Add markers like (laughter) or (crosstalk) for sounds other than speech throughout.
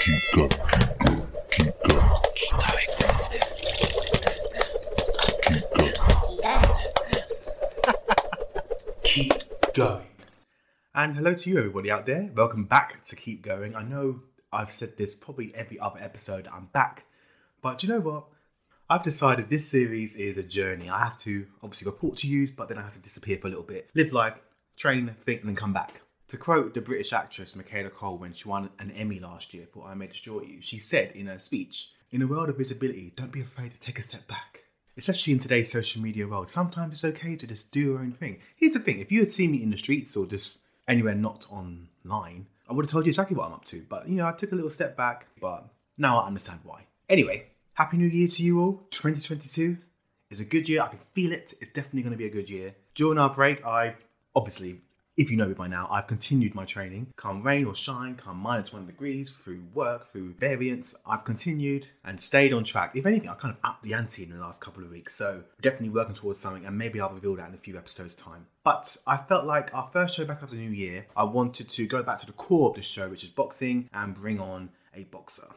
Keep going. Keep going. Keep going. Keep going. keep going. And hello to you, everybody out there. Welcome back to Keep Going. I know I've said this probably every other episode, I'm back. But you know what? I've decided this series is a journey. I have to obviously report to you, but then I have to disappear for a little bit, live life, train, think, and then come back. To quote the British actress Michaela Coel when she won an Emmy last year for I May Destroy You, she said in her speech, In a world of visibility, don't be afraid to take a step back. Especially in today's social media world, sometimes it's okay to just do your own thing. Here's the thing if you had seen me in the streets or just anywhere not online, I would have told you exactly what I'm up to. But, you know, I took a little step back, but now I understand why. Anyway, Happy New Year to you all. 2022 is a good year. I can feel it. It's definitely going to be a good year. During our break, I obviously if you know me by now, I've continued my training. Come rain or shine, come minus one degrees, through work, through variants, I've continued and stayed on track. If anything, I kind of upped the ante in the last couple of weeks. So definitely working towards something, and maybe I'll reveal that in a few episodes' time. But I felt like our first show back after the new year, I wanted to go back to the core of the show, which is boxing, and bring on a boxer.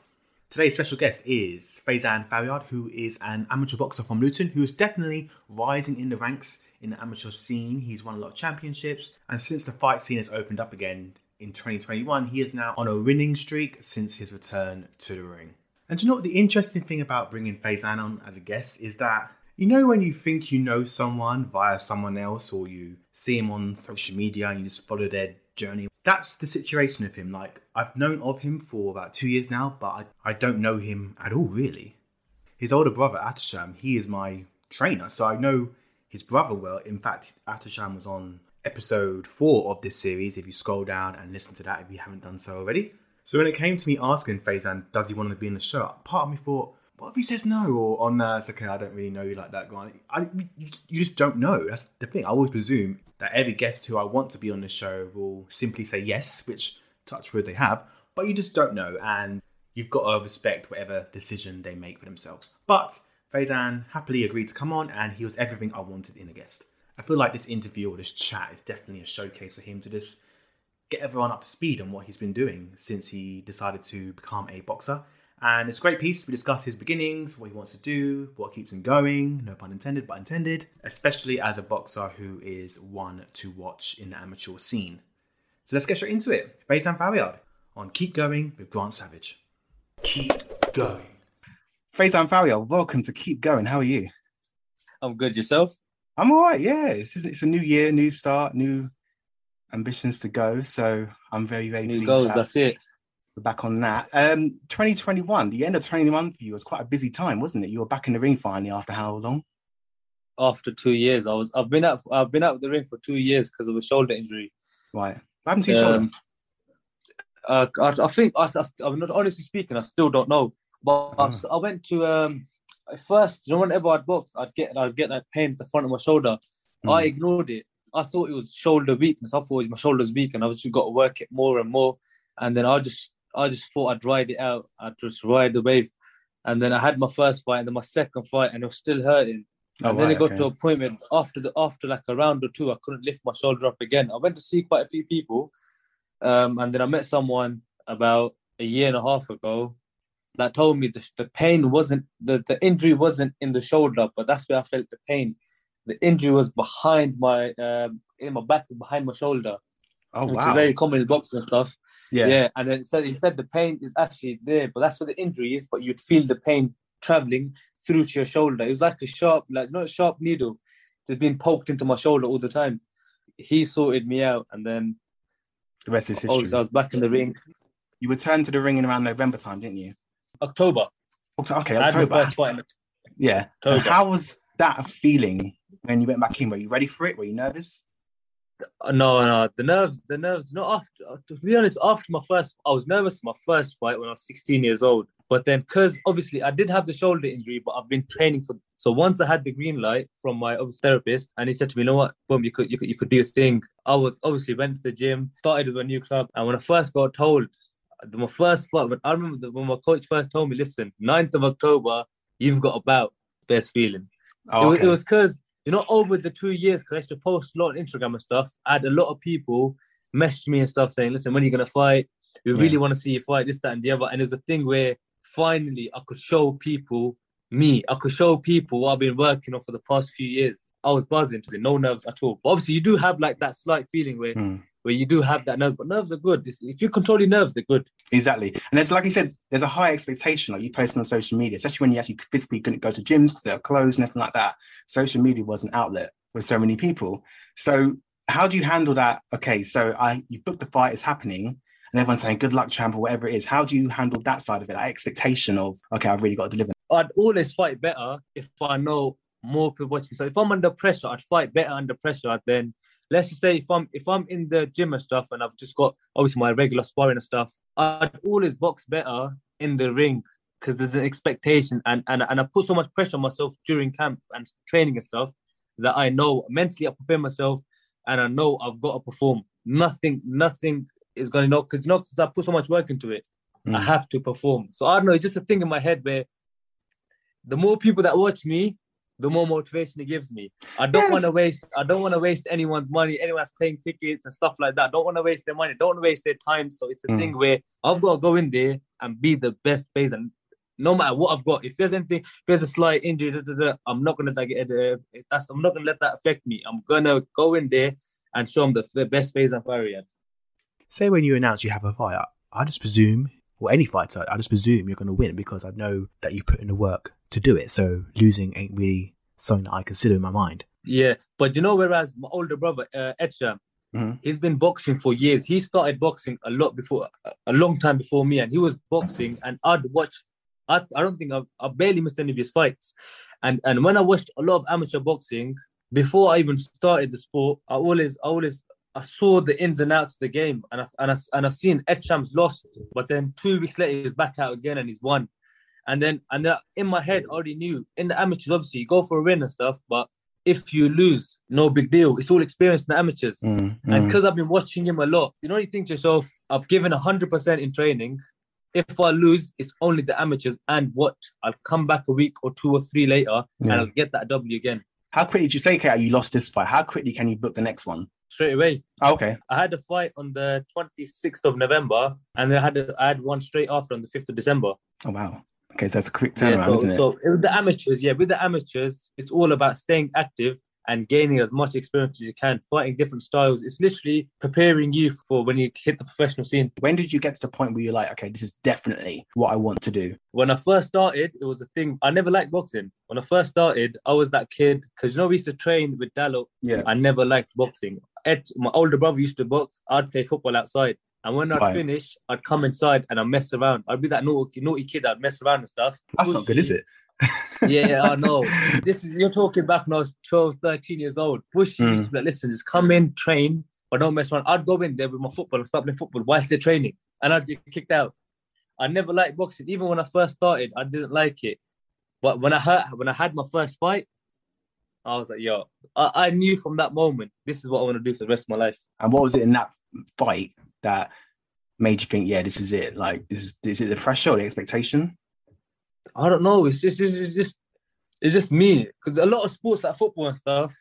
Today's special guest is Faizan Fariad, who is an amateur boxer from Luton, who is definitely rising in the ranks in the amateur scene. He's won a lot of championships, and since the fight scene has opened up again in 2021, he is now on a winning streak since his return to the ring. And you know what? The interesting thing about bringing Faizan on as a guest is that you know when you think you know someone via someone else, or you see him on social media and you just follow their journey. That's the situation of him. Like, I've known of him for about two years now, but I, I don't know him at all, really. His older brother, Atasham, he is my trainer, so I know his brother will. In fact, Atasham was on episode four of this series. If you scroll down and listen to that, if you haven't done so already. So when it came to me asking Faizan, does he want to be in the show? Part of me thought, what if he says no? Or on uh, it's okay, I don't really know you like that guy. I, you, you just don't know. That's the thing. I always presume that every guest who I want to be on the show will simply say yes, which touch wood they have, but you just don't know, and you've got to respect whatever decision they make for themselves. But Faizan happily agreed to come on, and he was everything I wanted in a guest. I feel like this interview or this chat is definitely a showcase for him to just get everyone up to speed on what he's been doing since he decided to become a boxer and it's a great piece. We discuss his beginnings, what he wants to do, what keeps him going, no pun intended, but intended, especially as a boxer who is one to watch in the amateur scene. So let's get straight into it. Faizan Fariad on Keep Going with Grant Savage. Keep going. Faizan Fariad, welcome to Keep Going. How are you? I'm good. Yourself? I'm all right. Yeah, it's, it's a new year, new start, new ambitions to go. So I'm very, very new goals. That's it We're back on that. Um, 2021, the end of 2021 for you was quite a busy time, wasn't it? You were back in the ring finally after how long? After two years, I was. I've been out. I've been out of the ring for two years because of a shoulder injury. Right. What happened to your um, shoulder? Uh, I, I think I, I, am not honestly speaking. I still don't know. But oh. I, I, went to um, first. You know, whenever I'd box, I'd get I'd get that pain at the front of my shoulder. Mm. I ignored it. I thought it was shoulder weakness. I thought it was my shoulder's weak, and I've just got to work it more and more. And then I just I just thought I'd ride it out. I'd just ride the wave. And then I had my first fight and then my second fight and it was still hurting. Oh, and then right, it got okay. to a point where after the after like a round or two, I couldn't lift my shoulder up again. I went to see quite a few people. Um, and then I met someone about a year and a half ago that told me the, the pain wasn't the, the injury wasn't in the shoulder, but that's where I felt the pain. The injury was behind my um, in my back, behind my shoulder. Oh, which wow. is very common in boxing and stuff. Yeah. Yeah. And then said he said the pain is actually there, but that's where the injury is, but you'd feel the pain traveling through to your shoulder. It was like a sharp, like not a sharp needle, just being poked into my shoulder all the time. He sorted me out and then the rest is history. So I was back in the ring. You returned to the ring in around November time, didn't you? October. October okay, October. Yeah. October. How was that feeling when you went back in? Were you ready for it? Were you nervous? Uh, no, no, the nerves, the nerves. Not after. Uh, to be honest, after my first, I was nervous. My first fight when I was 16 years old. But then, because obviously I did have the shoulder injury, but I've been training for. So once I had the green light from my therapist, and he said to me, "You know what, boom, you could, you could, you could do a thing." I was obviously went to the gym, started with a new club, and when I first got told, my first fight, when I remember when my coach first told me, "Listen, 9th of October, you've got about. Best feeling. Oh, okay. It was because you know, over the two years, because I used to post a lot on Instagram and stuff, I had a lot of people message me and stuff saying, listen, when are you going to fight? We Yeah. really want to see you fight this, that, and the other. And it's a thing where finally I could show people me. I could show people what I've been working on for the past few years. I was buzzing, no nerves at all. But obviously, you do have like that slight feeling where Mm. Where you do have that nerves, but nerves are good. If- you control your nerves, they're good. Exactly. And there's like you said, there's a high expectation, like you posting on social media, especially when you actually physically couldn't go to gyms because they're closed and everything like that. Social media was an outlet with so many people. So how do you handle that? Okay, so I you book the fight, it's happening, and everyone's saying good luck, champ, or whatever it is. How do you handle that side of it? That expectation of okay, I've really got to deliver. I'd always fight better if I know more people watch me. So if I'm under pressure, I'd fight better under pressure than let's just say if I'm if I'm in the gym and stuff and I've just got obviously my regular sparring and stuff, I'd always box better in the ring because there's an expectation and, and and I put so much pressure on myself during camp and training and stuff that I know mentally I prepare myself and I know I've got to perform. Nothing, nothing is gonna know because you know because I put so much work into it. I Mm. have to perform. So I don't know, it's just a thing in my head where the more people that watch me, the more motivation it gives me. I don't Yes. want to waste. I don't want to waste anyone's money. Anyone's paying tickets and stuff like that. I don't want to waste their money. Don't waste their time. So it's a Mm. thing where I've got to go in there and be the best phase. And no matter what I've got, if there's anything, if there's a slight injury, da, da, da, I'm not gonna like, uh, that's I'm not gonna let that affect me. I'm gonna go in there and show them the, the best phase I've ever had. Say when you announce you have a fight, I, I just presume, or any fighter, I just presume you're going to win because I know that you put in the work to do it. So losing ain't really something that I consider in my mind. Yeah, but you know, whereas my older brother, uh, Atasham, Mhm. he's been boxing for years. He started boxing a lot before, a- a long time before me, and he was boxing. And I'd watch. I, I don't think I've, I barely missed any of his fights. And and when I watched a lot of amateur boxing before I even started the sport, I always I always I saw the ins and outs of the game, and I, and I, and I've seen Atasham's lost, but then two weeks later he's back out again and he's won. And then and then in my head I already knew in the amateurs obviously you go for a win and stuff, but if you lose, no big deal. It's all experience in the amateurs. Mm, And mm. because I've been watching him a lot, you know, you think to yourself, I've given 100% in training. If I lose, it's only the amateurs. And what? I'll come back a week or two or three later Yeah. and I'll get that W again How quickly did you say, okay, you lost this fight? How quickly can you book the next one? Straight away. Oh, okay. I had a fight on the 26th of November and then I had, a, I had one straight after on the 5th of December. Oh, wow. Okay, so that's a quick Yeah, turnaround, so, isn't it? so with the amateurs, yeah, with the amateurs, it's all about staying active and gaining as much experience as you can, fighting different styles. It's literally preparing you for when you hit the professional scene. when did you get to the point where you're like, okay, this is definitely what I want to do? when I first started, it was a thing. I never liked boxing. When I first started, I was that kid because you know we used to train with Dallow. Yeah. I never liked boxing. Ed, my older brother used to box. I'd play football outside, and when I'd Right. finish, I'd come inside and I'd mess around. I'd be that naughty, naughty kid. I'd mess around and stuff. That's not good, is it? (laughs) yeah, I know. This is you're talking back when I was 12, 13 years old. Bush Mm. used to be like, listen, just come in, train, but don't mess around. I'd go in there with my football and start playing football whilst they're training, and I'd get kicked out. I never liked boxing. Even when I first started, I didn't like it. But when I had when I had my first fight, I was like, yo, I, I knew from that moment this is what I want to do for the rest of my life. And what was it in that fight that made you think, yeah, this is it? Like, is, is it the pressure or the expectation? I don't know. It's just it's, it's just it's just me because a lot of sports like football and stuff,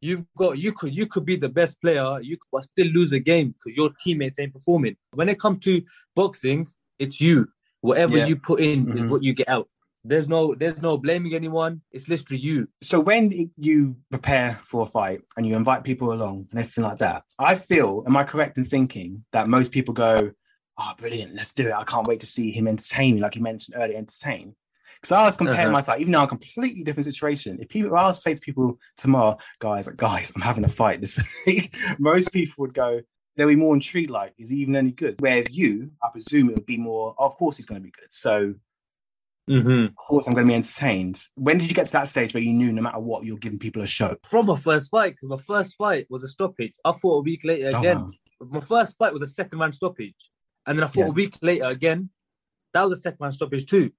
you've got you could you could be the best player, you could but still lose a game because your teammates ain't performing. When it comes to boxing, it's you. Whatever Yeah. you put in Mhm. is what you get out. There's no there's no blaming anyone. It's literally you. So when you prepare for a fight and you invite people along and everything like that, I feel, am I correct in thinking that most people go, oh, brilliant, let's do it. I can't wait to see him entertain me, like you mentioned earlier, entertain. Because I was comparing Uh-huh. myself, even though I'm a completely different situation. If people, I to say to people tomorrow, guys, like, guys, I'm having a fight (laughs) this week, most people would go, they'll be more intrigued, like, is he even any good? Where you, I presume it would be more, oh, of course he's going to be good. So, Mm-hmm. of course, I'm going to be entertained. When did you get to that stage where you knew no matter what, you're giving people a show? From my first fight, because my first fight was a stoppage. I fought a week later Oh, again. wow. My first fight was a second round stoppage, and then I fought Yeah. a week later again. That was a second round stoppage too.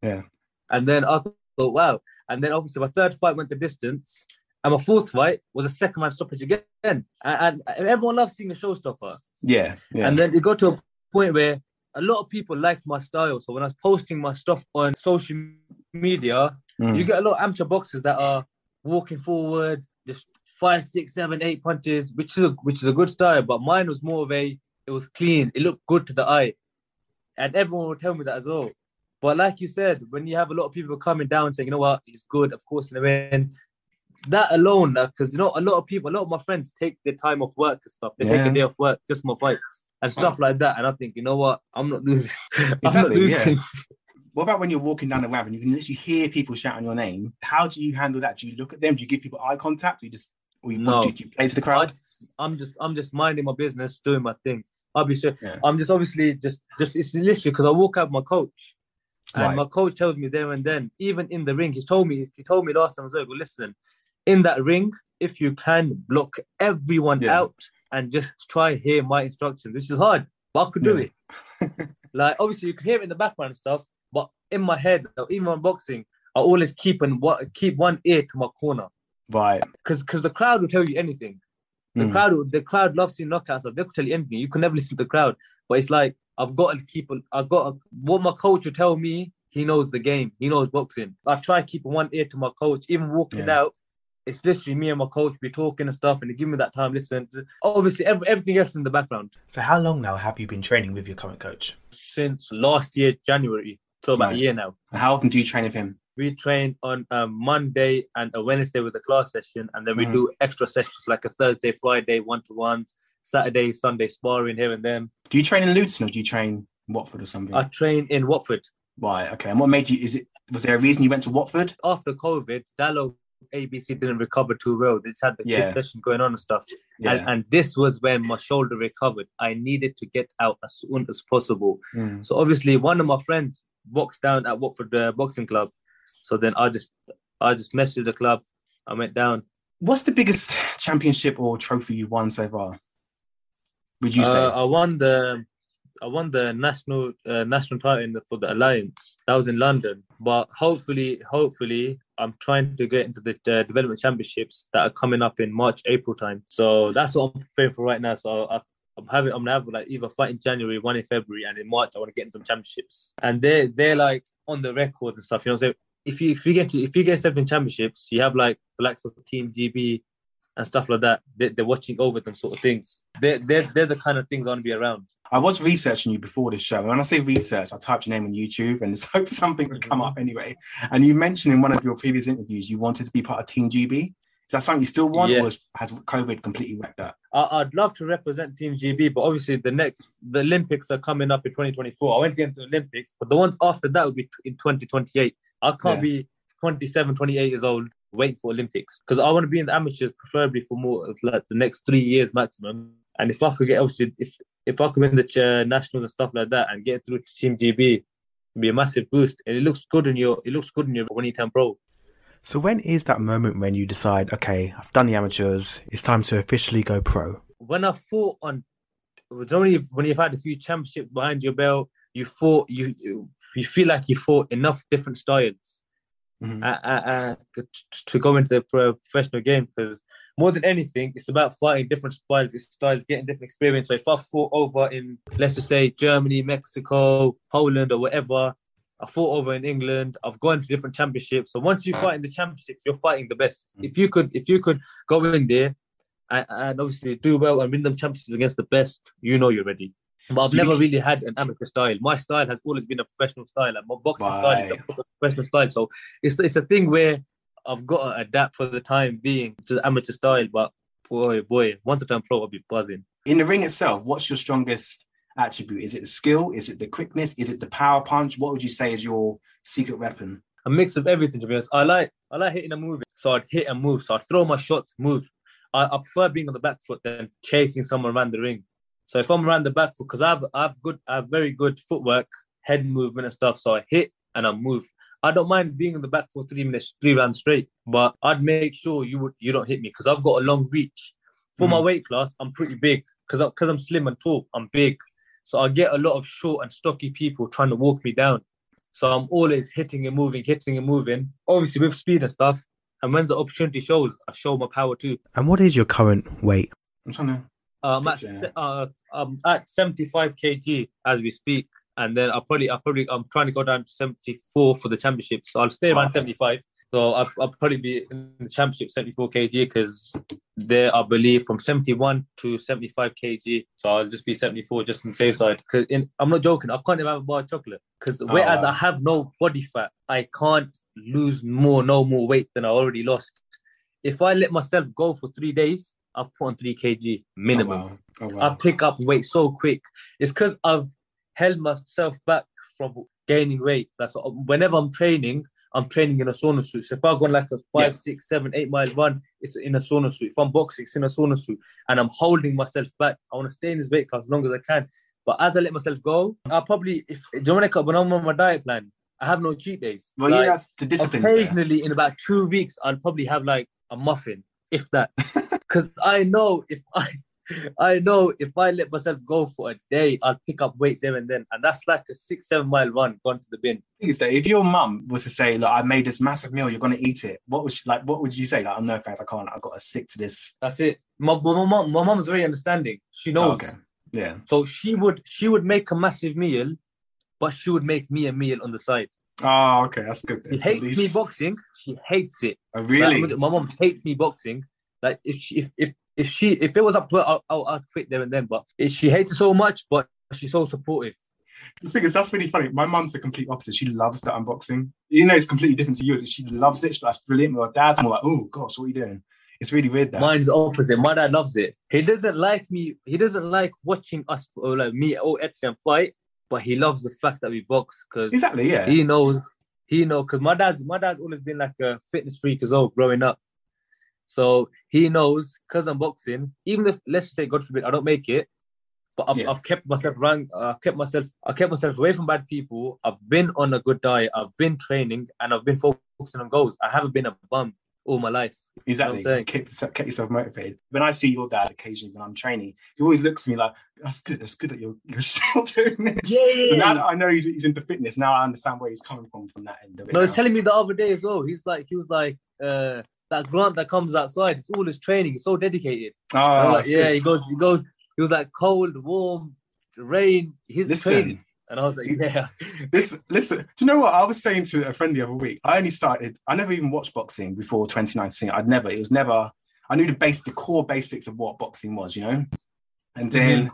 Yeah. And then I thought, wow. And then obviously my third fight went the distance, and my fourth fight was a second round stoppage again. And, and, and everyone loves seeing a showstopper. Yeah, yeah. And then it got to a point where a lot of people liked my style. So when I was posting my stuff on social media, Mm. you get a lot of amateur boxers that are walking forward, just five, six, seven, eight punches, which is a, which is a good style. But mine was more of a It was clean. It looked good to the eye, and everyone would tell me that as well. But like you said, when you have a lot of people coming down saying, you know what, he's good, of course, in the win. That alone, uh, because you know, a lot of people, a lot of my friends take their time off work and stuff. They take Yeah. a day off work just for fights and stuff like that. And I think, you know what, I'm not losing. (laughs) I'm not Exactly, yeah. What about when you're walking down the ramp and you can literally hear people shouting your name? How do you handle that? Do you look at them? Do you give people eye contact? Or you just or you, No. do you play to the crowd? I, I'm just I'm just minding my business, doing my thing. I'll be sure. Yeah. I'm just obviously just just it's literally because I walk out with my coach, and Right. my coach tells me there and then, even in the ring, he's told me he told me last time I was like, well, listen, in that ring, if you can block everyone Yeah. out and just try and hear my instructions, which is hard, but I could do Yeah. it. (laughs) like obviously you can hear it in the background and stuff, but in my head, even when boxing, I always keep and what keep one ear to my corner Right. because because the crowd will tell you anything. The Mm. crowd, will- the crowd loves seeing knockouts. They could tell you anything. You can never listen to the crowd, but it's like I've got to keep. I've got to, what my coach will tell me. He knows the game. He knows boxing. I try keeping one ear to my coach. Even walking Yeah. out, it's literally me and my coach be talking and stuff, and they give me that time. Listen, obviously every, everything else in the background So, how long now have you been training with your current coach? since last year January, so about Right. a year now. How often do you train with him? we train on a Monday and a Wednesday with a class session, and then we Mhm. do extra sessions like a Thursday, Friday, one to ones, Saturday, Sunday sparring here and then. Do you train in Luton or do you train in Watford or something? I train in Watford. right. Okay. And what made you? Is it? Was there a reason you went to Watford? After COVID, Dallow ABC didn't recover too well. They just had the Yeah. session going on and stuff. Yeah. And, and this was when my shoulder recovered. I needed to get out as soon as possible. Mm. So obviously, one of my friends boxed down at Watford uh, Boxing Club. So then I just I just messaged the club. I went down. What's the biggest championship or trophy you've won so far? Would you say? Uh, I won the I won the national uh, national title the, for the alliance. That was in London. But hopefully, hopefully, I'm trying to get into the uh, development championships that are coming up in March, April time. So that's what I'm preparing for right now. So I, I'm having I'm gonna have like either fight in January, one in February, and in March I want to get into the championships. And they're they're like on the records and stuff. You know, so if you if you get to, if you get in championships, you have like the likes of Team GB and stuff like that. They, they're watching over them sort of things. They're, they're, they're the kind of things I want to be around. I was researching you before this show. And when I say research, I typed your name on YouTube and just (laughs) hope something would come up mm-hmm. anyway. And you mentioned in one of your previous interviews you wanted to be part of Team GB. Is that something you still want, Yeah. or has- has COVID completely wrecked that? I, I'd love to represent Team GB, but obviously the next the Olympics are coming up in 2024. I went to get into the Olympics, but the ones after that will be in 2028. I can't Yeah. be 27, 28 years old waiting for Olympics because I want to be in the amateurs preferably for more of like the next three years maximum. And if I could get obviously if if I could win the uh, nationals and stuff like that and get through to Team GB, it'd be a massive boost. And it looks good in your it looks good in your when you turn pro. So, when is that moment when you decide, okay, I've done the amateurs, it's time to officially go pro? when I fought on, only when you've had a few championships behind your belt, you fought, you you, you feel like you fought enough different styles Mhm. uh, uh, uh, to, go into the professional game. Because more than anything, it's about fighting different styles, styles, getting different experience. So if I fought over in, let's just say Germany, Mexico, Poland, or whatever. I fought over in England. I've gone to different championships. So once you fight in the championships, you're fighting the best. If you could, if you could go in there and, and obviously do well and win them championships against the best, you know you're ready. But I've never really had an amateur style. My style has always been a professional style. Like my boxing style is a professional style. So it's it's a thing where I've got to adapt for the time being to the amateur style. But boy, boy, once I turn pro, I'll be buzzing. In the ring itself, what's your strongest attribute? Is it the skill? Is it the quickness? Is it the power punch? What would you say is your secret weapon? a mix of everything to be honest. I like I like hitting and moving. So I'd hit and move. So I'd throw my shots, move. I, I prefer being on the back foot than chasing someone around the ring. So if I'm around the back foot, because I've I've good I have very good footwork, head movement and stuff. So I hit and I move. I don't mind being on the back for three minutes, three rounds straight, but I'd make sure you would you don't hit me because I've got a long reach. For my mm. weight class, I'm pretty big because because I'm slim and tall. I'm big, so I get a lot of short and stocky people trying to walk me down. So I'm always hitting and moving, hitting and moving, obviously with speed and stuff. And when the opportunity shows, I show my power too. And what is your current weight? I'm trying to. I'm, at, uh, I'm at 75 kg as we speak, and then I'll probably, I'll probably, I'm trying to go down to 74 for the championship. So I'll stay around Wow. 75. So I'll, I'll probably be in the championship 74 kg because there I believe from 71 to 75 kg. So I'll just be 74 just on the safe side. Cause I'm not joking. I can't even have a bar of chocolate because whereas wow. I have no body fat, I can't lose more, no more weight than I already lost. If I let myself go for three days, I've put on three kg minimum. Oh, wow. Oh, I wow. pick up weight so quick. It's because I've held myself back from gaining weight. That's whenever I'm training, I'm training in a sauna suit. So if I go on like a five, Yeah. six, seven, eight mile run, it's in a sauna suit. If I'm boxing, it's in a sauna suit, and I'm holding myself back. I want to stay in this weight class as long as I can. But as I let myself go, I'll probably if do you want to when I'm on my diet plan, I have no cheat days. Well, Like, yeah, that's the discipline. there. occasionally in about two weeks i'll probably have like a muffin if that (laughs) because i know if (laughs) i i know if i let myself go for a day i'll pick up weight there and then and that's like a six seven mile run gone to the bin is that if your mum was to say, "Look, I made this massive meal, you're gonna eat it," what would she, like? What would you say? Like, "Oh no, thanks, I can't. I've got to stick to this." that's it my, my, mom my mom's very understanding she knows Oh, okay. Yeah. so she would she would make a massive meal but she would make me a meal on the side Oh, okay, that's good. she then. So at hates me boxing she hates it Oh, Like, really? my mom hates me boxing. Like if she, if if if she if it was up to her, I'll, I'll, I'd quit there and then. But she hates it so much, but she's so supportive. It's because that's really funny. My mum's the complete opposite. She loves the unboxing. You know, it's completely different to yours. She loves it. That's brilliant. My dad's more like, "Oh gosh, what are you doing?" It's really weird. That. Mine's opposite. My dad loves it. He doesn't like me. He doesn't like watching us or like me or Etienne fight, but he loves the fact that we box because exactly. Yeah. he knows. He knows because my dad's my dad's always been like a fitness freak as well growing up. So he knows because I'm boxing. Even if let's say God forbid I don't make it, but I've, Yeah. I've kept myself rank. Uh, kept myself. I kept myself away from bad people. I've been on a good diet. I've been training, and I've been focusing on goals. I haven't been a bum all my life. Exactly. You know what I'm saying? Keep, yourself- keep yourself motivated. When I see your dad occasionally when I'm training, he always looks at me like, "That's good. That's good that you're, you're (laughs) still doing this." So now I know he's, he's into fitness, now I understand where he's coming from from that end of it. No, he's telling me the other day as well. He's like, he was like, uh, that grant that comes outside. It's all his training. He's so dedicated. oh, like, yeah, good. he goes, he goes. He was like cold, warm, rain. His Listen. training, and I was like, yeah. This listen, do you know what I was saying to a friend the other week? I only started, I never even watched boxing before 2019. I'd never, it was never, I knew the base, the core basics of what boxing was, you know? And then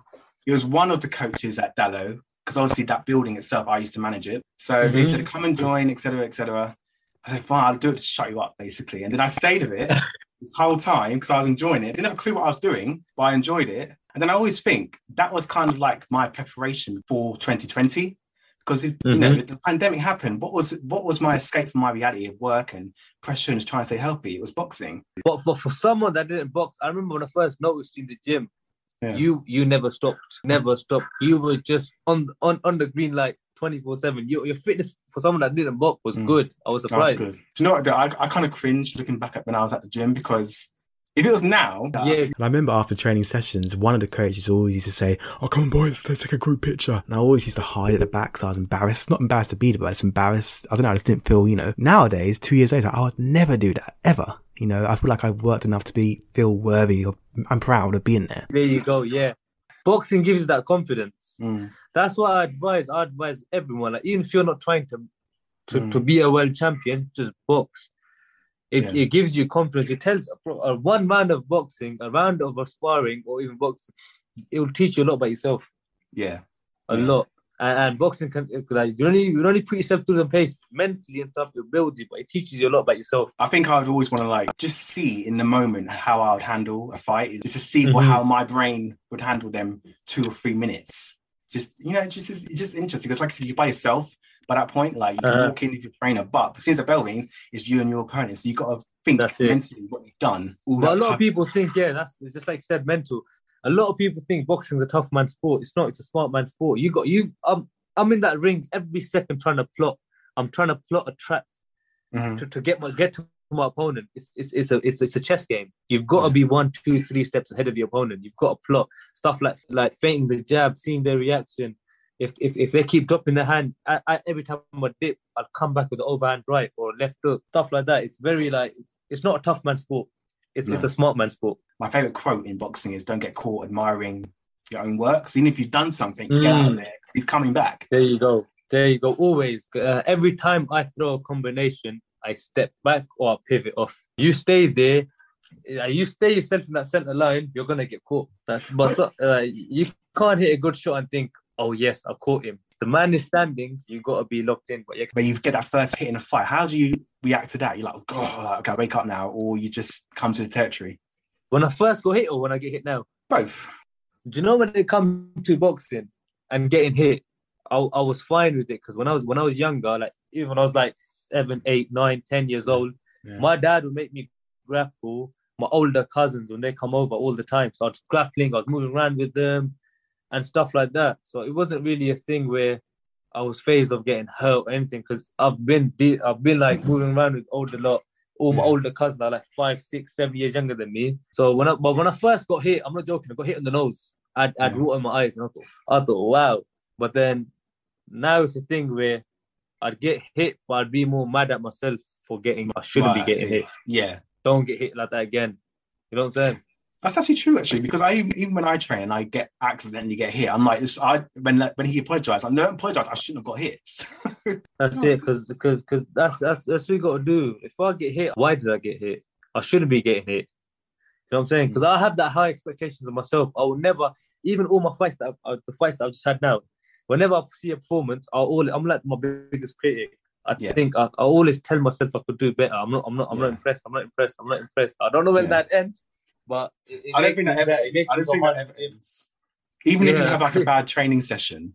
it was one of the coaches at Dallow, because obviously that building itself, I used to manage it. So they Mhm. said, come and join, etc., etc. I said, fine, I'll do it to shut you up, basically. And then I stayed with it (laughs) this whole time because I was enjoying it. Didn't have a clue what I was doing, but I enjoyed it. And then I always think that was kind of like my preparation for 2020 because it, you know mm-hmm. the pandemic happened. What was what was my escape from my reality of work and pressure and trying to stay healthy? It was boxing. But for, for someone that didn't box, I remember when I first noticed you in the gym, Yeah. you you never stopped, never stopped. You were just on on on the green light twenty four seven. Your your fitness for someone that didn't box was Mm. good. I was That was surprised. good. Do you know what? though? I, I kind of cringed looking back at when I was at the gym because if it was now, Yeah, And I remember after training sessions, one of the coaches always used to say, Oh, come on, boys, let's take a group picture. And I always used to hide at the back, so I was embarrassed. Not embarrassed to be there, but I was embarrassed. I don't know, I just didn't feel, you know, nowadays, two years later, I would never do that, ever. You know, I feel like I've worked enough to be, feel worthy of, I'm proud of being there. there you go. Yeah, boxing gives that confidence. Mm. That's what I advise. I advise everyone. Like even if you're not trying to to, Mm. to be a world champion, just box. It, Yeah. it gives you confidence. It tells a, one round of boxing, a round of sparring, or even boxing. It will teach you a lot about yourself. yeah, a Yeah. lot. And, and boxing can like you only you only put yourself through the pace mentally and stuff. It builds you, but it teaches you a lot about yourself. I think I would always want to like just see in the moment how I would handle a fight, just to see Mhm. how my brain would handle them two or three minutes. Just you know, just it's just interesting because like I said, you're by yourself by that point. Like you Uh-huh. walk in with your trainer, but as soon as the bell rings, it's you and your opponent. So you got to think That's mentally what you've done. All But a lot of people think, yeah, that's it's just like you said, mental. A lot of people think boxing's a tough man sport. It's not. It's a smart man sport. You got you. Um, I'm in that ring every second trying to plot. I'm trying to plot a trap Mhm. to, to get my get to my opponent. It's it's, it's a it's, it's a chess game. You've got to be one, two, three steps ahead of your opponent. You've got to plot stuff like like feinting the jab, seeing their reaction. If if, if they keep dropping their hand, I, I, every time I dip, I'll come back with the overhand right or left hook, stuff like that. It's very like it's not a tough man sport. It's, it's a smart man sport. My favorite quote in boxing is "Don't get caught admiring your own work. even if you've done something, get out of Mm. He's coming back. There you go. There you go. Always. Uh, every time I throw a combination, I step back or I pivot off. You stay there. You stay yourself in that center line. You're gonna get caught. That's but so- uh, you can't hit a good shot and think, oh yes, I caught him. If the man is standing. You gotta be locked in. But yeah, When you get that first hit in a fight, how do you react to that? You're like, oh, like, okay, wake up now, or you just come to the territory. when I first got hit or when I get hit now. Both. Do you know when it comes to boxing and getting hit, I, I was fine with it because when I was when I was younger, like even when I was like seven, eight, nine, ten years old, Yeah. my dad would make me grapple. My older cousins when they come over all the time, so I was grappling, I was moving around with them, and stuff like that. So it wasn't really a thing where I was phased of getting hurt or anything because I've been de- I've been like moving around with older lot. All my Yeah. older cousins are like five, six, seven years younger than me. So when I but when I first got hit, I'm not joking. I got hit in the nose. I would I would Yeah. water in my eyes, and I thought, I thought, wow. But then now it's a thing where I'd get hit, but I'd be more mad at myself for getting. I shouldn't Right, be getting hit. Yeah. Don't get hit like that again. You know what I'm saying? That's actually true, actually, because I even, even when I train and I get accidentally get hit, I'm like, this, I when when he apologized, I'm no, don't apologize. I shouldn't have got hit. (laughs) That's it, because because because that's that's that's what you got to do. If I get hit, why did I get hit? I shouldn't be getting hit. You know what I'm saying? Because I have that high expectations of myself. I will never, even all my fights that uh, the fights that I've just had now. Whenever I see a performance, I all I'm like my biggest critic. I Yeah. think I, I always tell myself I could do better. I'm not. I'm not. I'm not impressed. I'm not impressed. I'm not impressed. I don't know when Yeah. that ends, but it, it I don't think that ever. It I me don't think that hard. ever ends. Even if you have like a bad (laughs) training session,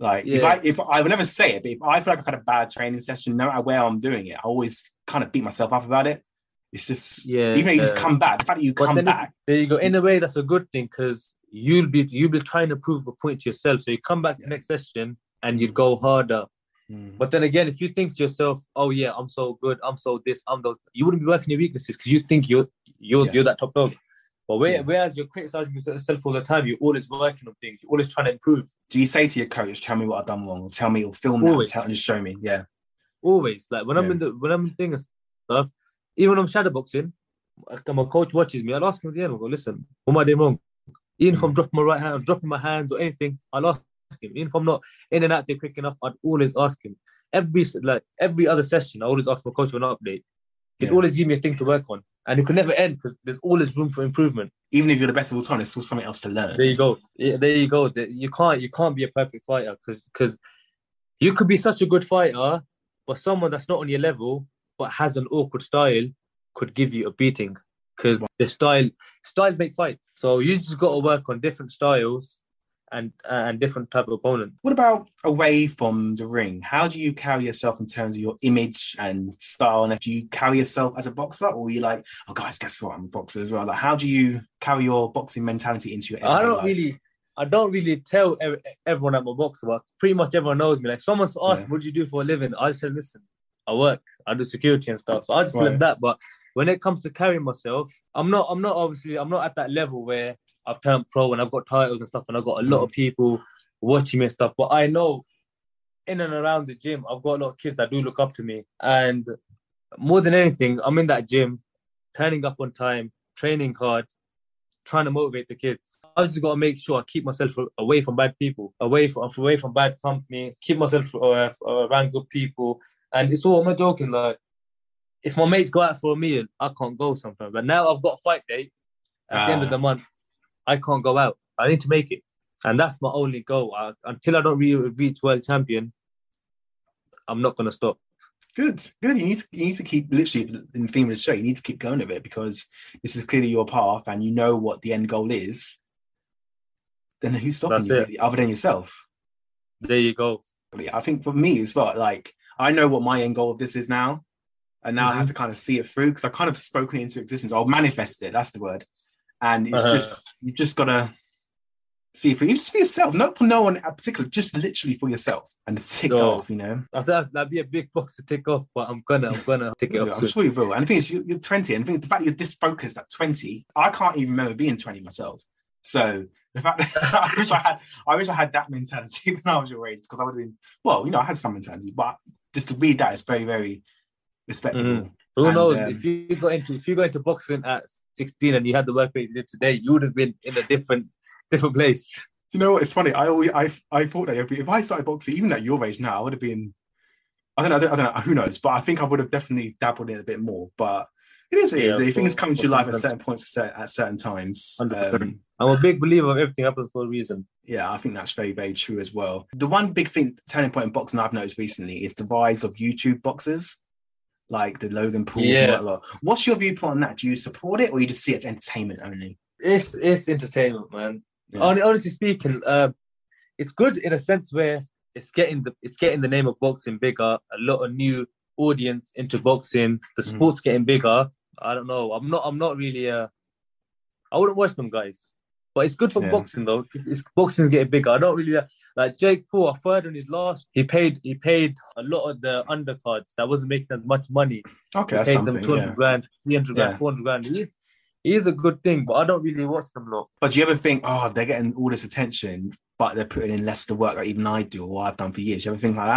like if I if I would never say it, but if I feel like I've had a bad training session, no matter where I'm doing it, I always kind of beat myself up about it. It's just Yeah, even though you just come back, the fact that you But come then it- back, There you go. In a way, that's a good thing because you'll be you'll be trying to prove a point to yourself. So you come back Yeah. the next session and you'd go harder. Mm. But then again, if you think to yourself, "Oh yeah, I'm so good, I'm so this, I'm those," you wouldn't be working your weaknesses because you think you're you're Yeah. you're that top dog. But where, Yeah. whereas you're criticizing yourself all the time, you're always working on things. You're always trying to improve. do you say to your coach, "Tell me what I've done wrong," or "Tell me," or "Film that," Always. tell, and just show me? Yeah, Always, like when I'm in the when I'm doing stuff, even when I'm shadowboxing, my coach watches me. I'll ask him at the end. I'll go, "Listen, what am I doing wrong?" Even if I'm mm. dropping my right hand, I'm dropping my hands or anything, I'll ask him. Even if I'm not in and out there quick enough, I'd always ask him. Every like every other session, I always ask my coach for an update. He'd Yeah. always give me a thing to work on, and it could never end because there's always room for improvement. even if you're the best of all time, there's still something else to learn. There you go. Yeah, there you go. You can't you can't be a perfect fighter because because you could be such a good fighter, but someone that's not on your level but has an awkward style could give you a beating because the style styles make fights. So you just got to work on different styles and uh, and different type of opponent. What about away from the ring? How do you carry yourself in terms of your image and style? And do you carry yourself as a boxer, or are you like, oh guys, guess what? I'm a boxer as well. Like, how do you carry your boxing mentality into your? I don't life? really. I don't really tell ev- everyone I'm a boxer, but pretty much everyone knows me. Like someone's asked, Yeah. "What do you do for a living?" I just said, "Listen, I work. I do security and stuff." So I just Right. them that. But when it comes to carrying myself, I'm not. I'm not obviously. I'm not at that level where I've turned pro and I've got titles and stuff, and I've got a lot Mm. of people watching me and stuff. But I know, in and around the gym, I've got a lot of kids that do look up to me, and more than anything, I'm in that gym, turning up on time, training hard, trying to motivate the kids. I just got to make sure I keep myself away from bad people, away from away from bad company, keep myself uh, around good people. And it's all I'm not joking. Like, if my mates go out for a meal, I can't go sometimes. But now I've got a fight date at the end of Ah. the month. I can't go out. I need to make it, and that's my only goal. I, until I don't really reach world champion, I'm not gonna stop. Good, good. You need to you need to keep literally in the theme of the show. You need to keep going with it because this is clearly your path, and you know what the end goal is. Then who's stopping That's you, really, other than yourself? There you go. I think for me as well, like I know what my end goal of this is now, and now I Mm-hmm. have to kind of see it through because I kind of spoken it into existence. I'll manifest it. That's the word. And it's Uh-huh. just you just gotta see for you, just for yourself, not for no one in particular, just literally for yourself, and tick that Sure. off. You know, I that'd be a big box to tick off, but I'm gonna, I'm gonna tick it off. I'm sure you will. And the thing is, you- you're 20, and the, thing, the fact you're disfocused at 20, I can't even remember being 20 myself. So the fact that (laughs) I wish I had, I wish I had that mentality (laughs) when I was your age because I would have been. Well, you know, I had some mentality, but just to read that is very, very respectable. Who And, knows? um, if you go into if you got into boxing at 16 and you had the work that you did today, you would have been in a different different place. You know what? It's funny. I always, I, I thought that if I started boxing, even at your age now, I would have been I don't know. I don't, I don't know. Who knows? But I think I would have definitely dabbled in it a bit more. But it is what it Yeah, is. Things come to your life at certain points, at certain, at certain times. Um, I'm a big believer of everything happens for a reason. yeah, I think that's very, very true as well. The one big thing, turning point in boxing I've noticed recently is the rise of YouTube boxers, like the Logan Paul. Yeah. What's your viewpoint on that? Do you support it or you just see it as entertainment only? It's it's entertainment, man. Yeah. Hon- Honestly speaking, uh, it's good in a sense where it's getting the it's getting the name of boxing bigger. A lot of new audience into boxing. The Mhm. sport's getting bigger. I don't know. I'm not. I'm not really. Uh, I wouldn't watch them guys, but it's good for Yeah. boxing though. It's, it's boxing's getting bigger. I don't really uh, like Jake Paul. I heard on his last, he paid he paid a lot of the undercards that wasn't making as much money. Okay, He that's paid something. them 200 Yeah. grand, 300 grand, Yeah. 400 grand. He is, he is a good thing, but I don't really watch them a lot. But do you ever think, oh, they're getting all this attention, but they're putting in less of the work that even I do or I've done for years? Do you ever think like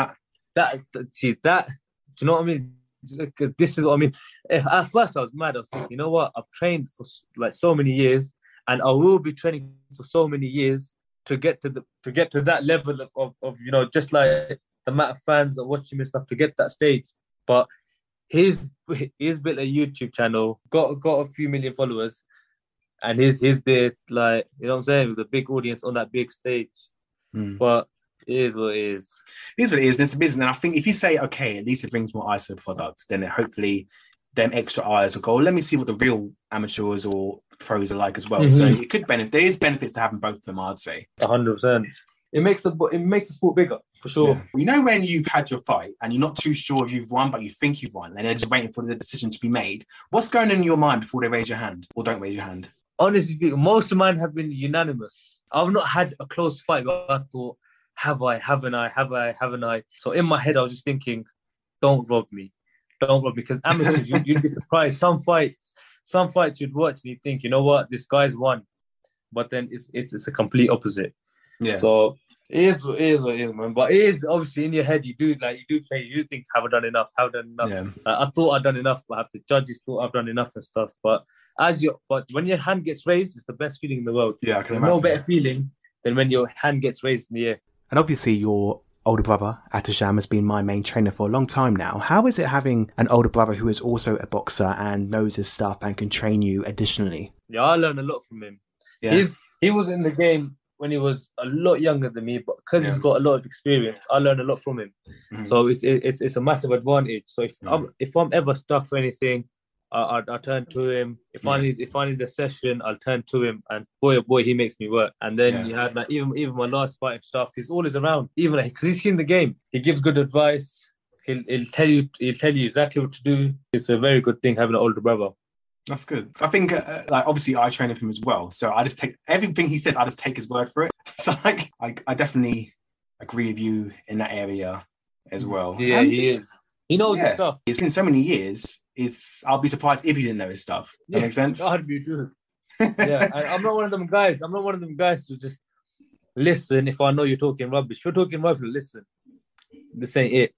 that? that, see that do you know what I mean? Like, uh, This is what I mean. At first, I was mad. I was thinking, you know what? I've trained for like so many years, and I will be training for so many years to get to the to get to that level of, of, of you know just like the amount of fans that watch him and stuff to get that stage. But he's he's built a YouTube channel, got got a few million followers, and he's he's there like you know what I'm saying with a big audience on that big stage. Hmm. But it is what it is. It is what it is, and it's the business. And I think if you say, okay, at least it brings more eyes to the product, then it hopefully them extra eyes will go, let me see what the real amateurs or pros alike as well. So Mhm. it could benefit. There is benefits to having both of them, I'd say. hundred percent. It makes the it makes the sport bigger for sure. Yeah. You know when you've had your fight and you're not too sure if you've won, but you think you've won, and they're just waiting for the decision to be made. What's going on in your mind before they raise your hand or don't raise your hand? Honestly speaking, most of mine have been unanimous. I've not had a close fight but I thought, have I, haven't I, have I, haven't I? So in my head, I was just thinking, don't rob me, don't rob me, because amateurs, you, you'd be surprised. Some fights, some fights you'd watch and you think, you know what, this guy's won, but then it's it's, it's a complete opposite. Yeah. So it is what it is what it is, man. But it is obviously in your head. You do like you do play. You think, have I done enough? Have I done enough? yeah. Uh, I thought I'd done enough, but have the judges thought I've done enough and stuff. But as you, but when your hand gets raised, it's the best feeling in the world. Yeah, I can There's no better feeling than when your hand gets raised in the air. And obviously, your older brother, Atasham, has been my main trainer for a long time now. How is it having an older brother who is also a boxer and knows his stuff and can train you additionally? Yeah, I learned a lot from him. Yeah. He's he was in the game when he was a lot younger than me, but because Yeah. he's got a lot of experience, I learned a lot from him. Mhm. So it's it's it's a massive advantage. So if Mhm. I'm if I'm ever stuck or anything, I I, I turn to him. If I need if I need a session, I'll turn to him, and boy oh boy, he makes me work. And then Yeah. you had like even even my last fight and stuff. He's always around, even like because he's seen the game. He gives good advice. He'll, he'll tell you he'll tell you exactly what to do. It's a very good thing having an older brother. That's good. I think, uh, like, obviously, I train with him as well. So I just take everything he says. I just take his word for it. (laughs) So, like, I, I definitely agree with you in that area as well. Yeah, he is. He knows Yeah. stuff. It's been so many years. It's I'll be surprised if he didn't know his stuff. That Yeah. makes sense. God be good. (laughs) yeah, I, I'm not one of them guys. I'm not one of them guys to just listen if I know you're talking rubbish. If you're talking rubbish, listen. This ain't it.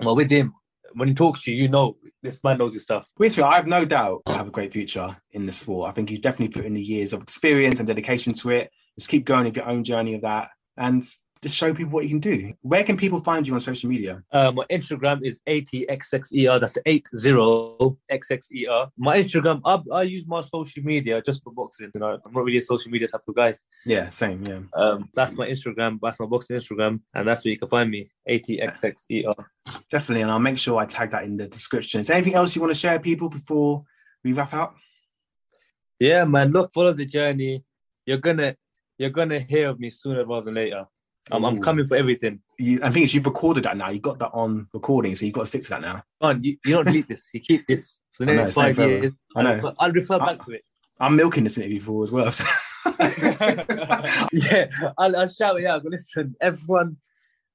Well, with him, when he talks to you, you know this man knows his stuff. Which I have no doubt have a great future in the sport. I think you've definitely put in the years of experience and dedication to it. Just keep going with your own journey of that and just show people what you can do. Where can people find you on social media? Uh, my Instagram is 80xxer. That's 80xxer. My Instagram, I, I use my social media just for boxing. You know, I'm not really a social media type of guy. Yeah, same. Yeah. Um, that's my Instagram. That's my boxing Instagram, and that's where you can find me. 80xxer. Definitely. And I'll make sure I tag that in the description. Is there anything else you want to share, people, before we wrap up? Yeah, man. Look, follow the journey. You're gonna, you're gonna hear of me sooner rather than later. I'm, I'm coming for everything. You, I think you've recorded that now. You got that on recording, so you've got to stick to that now. On, you, you don't delete this. You keep this for the know, next five years. I know. I'll, I'll refer I- back to it. I'm milking this interview for as well. so- (laughs) (laughs) yeah, I'll, I'll shout it out. But listen, everyone,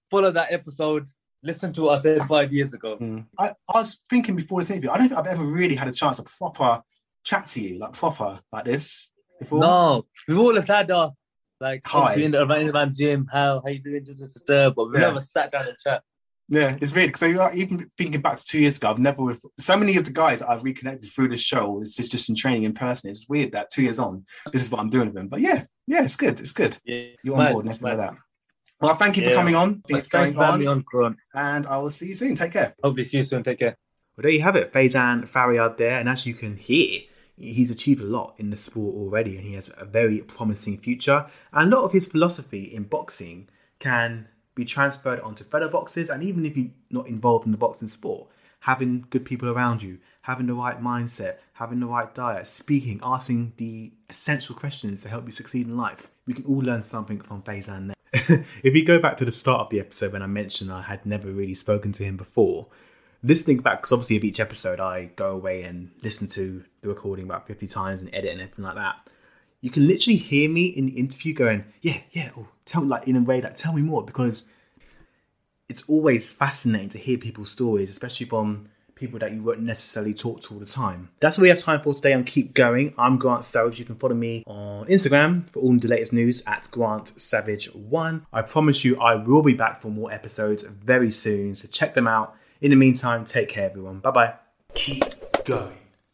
follow that episode. Listen to what I said five years ago. Mm. I, I was thinking before this interview, I don't think I've ever really had a chance to proper chat to you, like proper, like this before. No, we've all had our like Hi. obviously in the around around gym. How how you doing? But we Yeah. never sat down and chat. Yeah, it's weird because even thinking back to two years ago, I've never, so many of the guys I've reconnected through the show, it's just, just in training in person. It's weird that two years on, this is what I'm doing with them. But yeah, yeah, it's good. It's good. Yeah, it's You're mad, on board and it's everything like that. Well, thank you for coming on. I think it's Thanks going for having me on. on, And I will see you soon. Take care. Hopefully, see you soon. Take care. Well, there you have it, Faizan Fariad there. And as you can hear, he's achieved a lot in the sport already and he has a very promising future. And a lot of his philosophy in boxing can be transferred onto fellow boxers. And even if you're not involved in the boxing sport, having good people around you, having the right mindset, having the right diet, speaking, asking the essential questions to help you succeed in life. We can all learn something from Faizan (laughs) if you go back to the start of the episode when I mentioned I had never really spoken to him before, listening back because obviously of each episode I go away and listen to the recording about 50 times and edit and everything like that. You can literally hear me in the interview going, yeah, yeah, oh, tell me like in a way like tell me more because it's always fascinating to hear people's stories, especially from people that you won't necessarily talk to all the time. That's all we have time for today on Keep Going. I'm Grant Savage. You can follow me on Instagram for all the latest news at Grant Savage1. I promise you I will be back for more episodes very soon, so check them out. In the meantime, take care everyone. Bye bye. Keep going.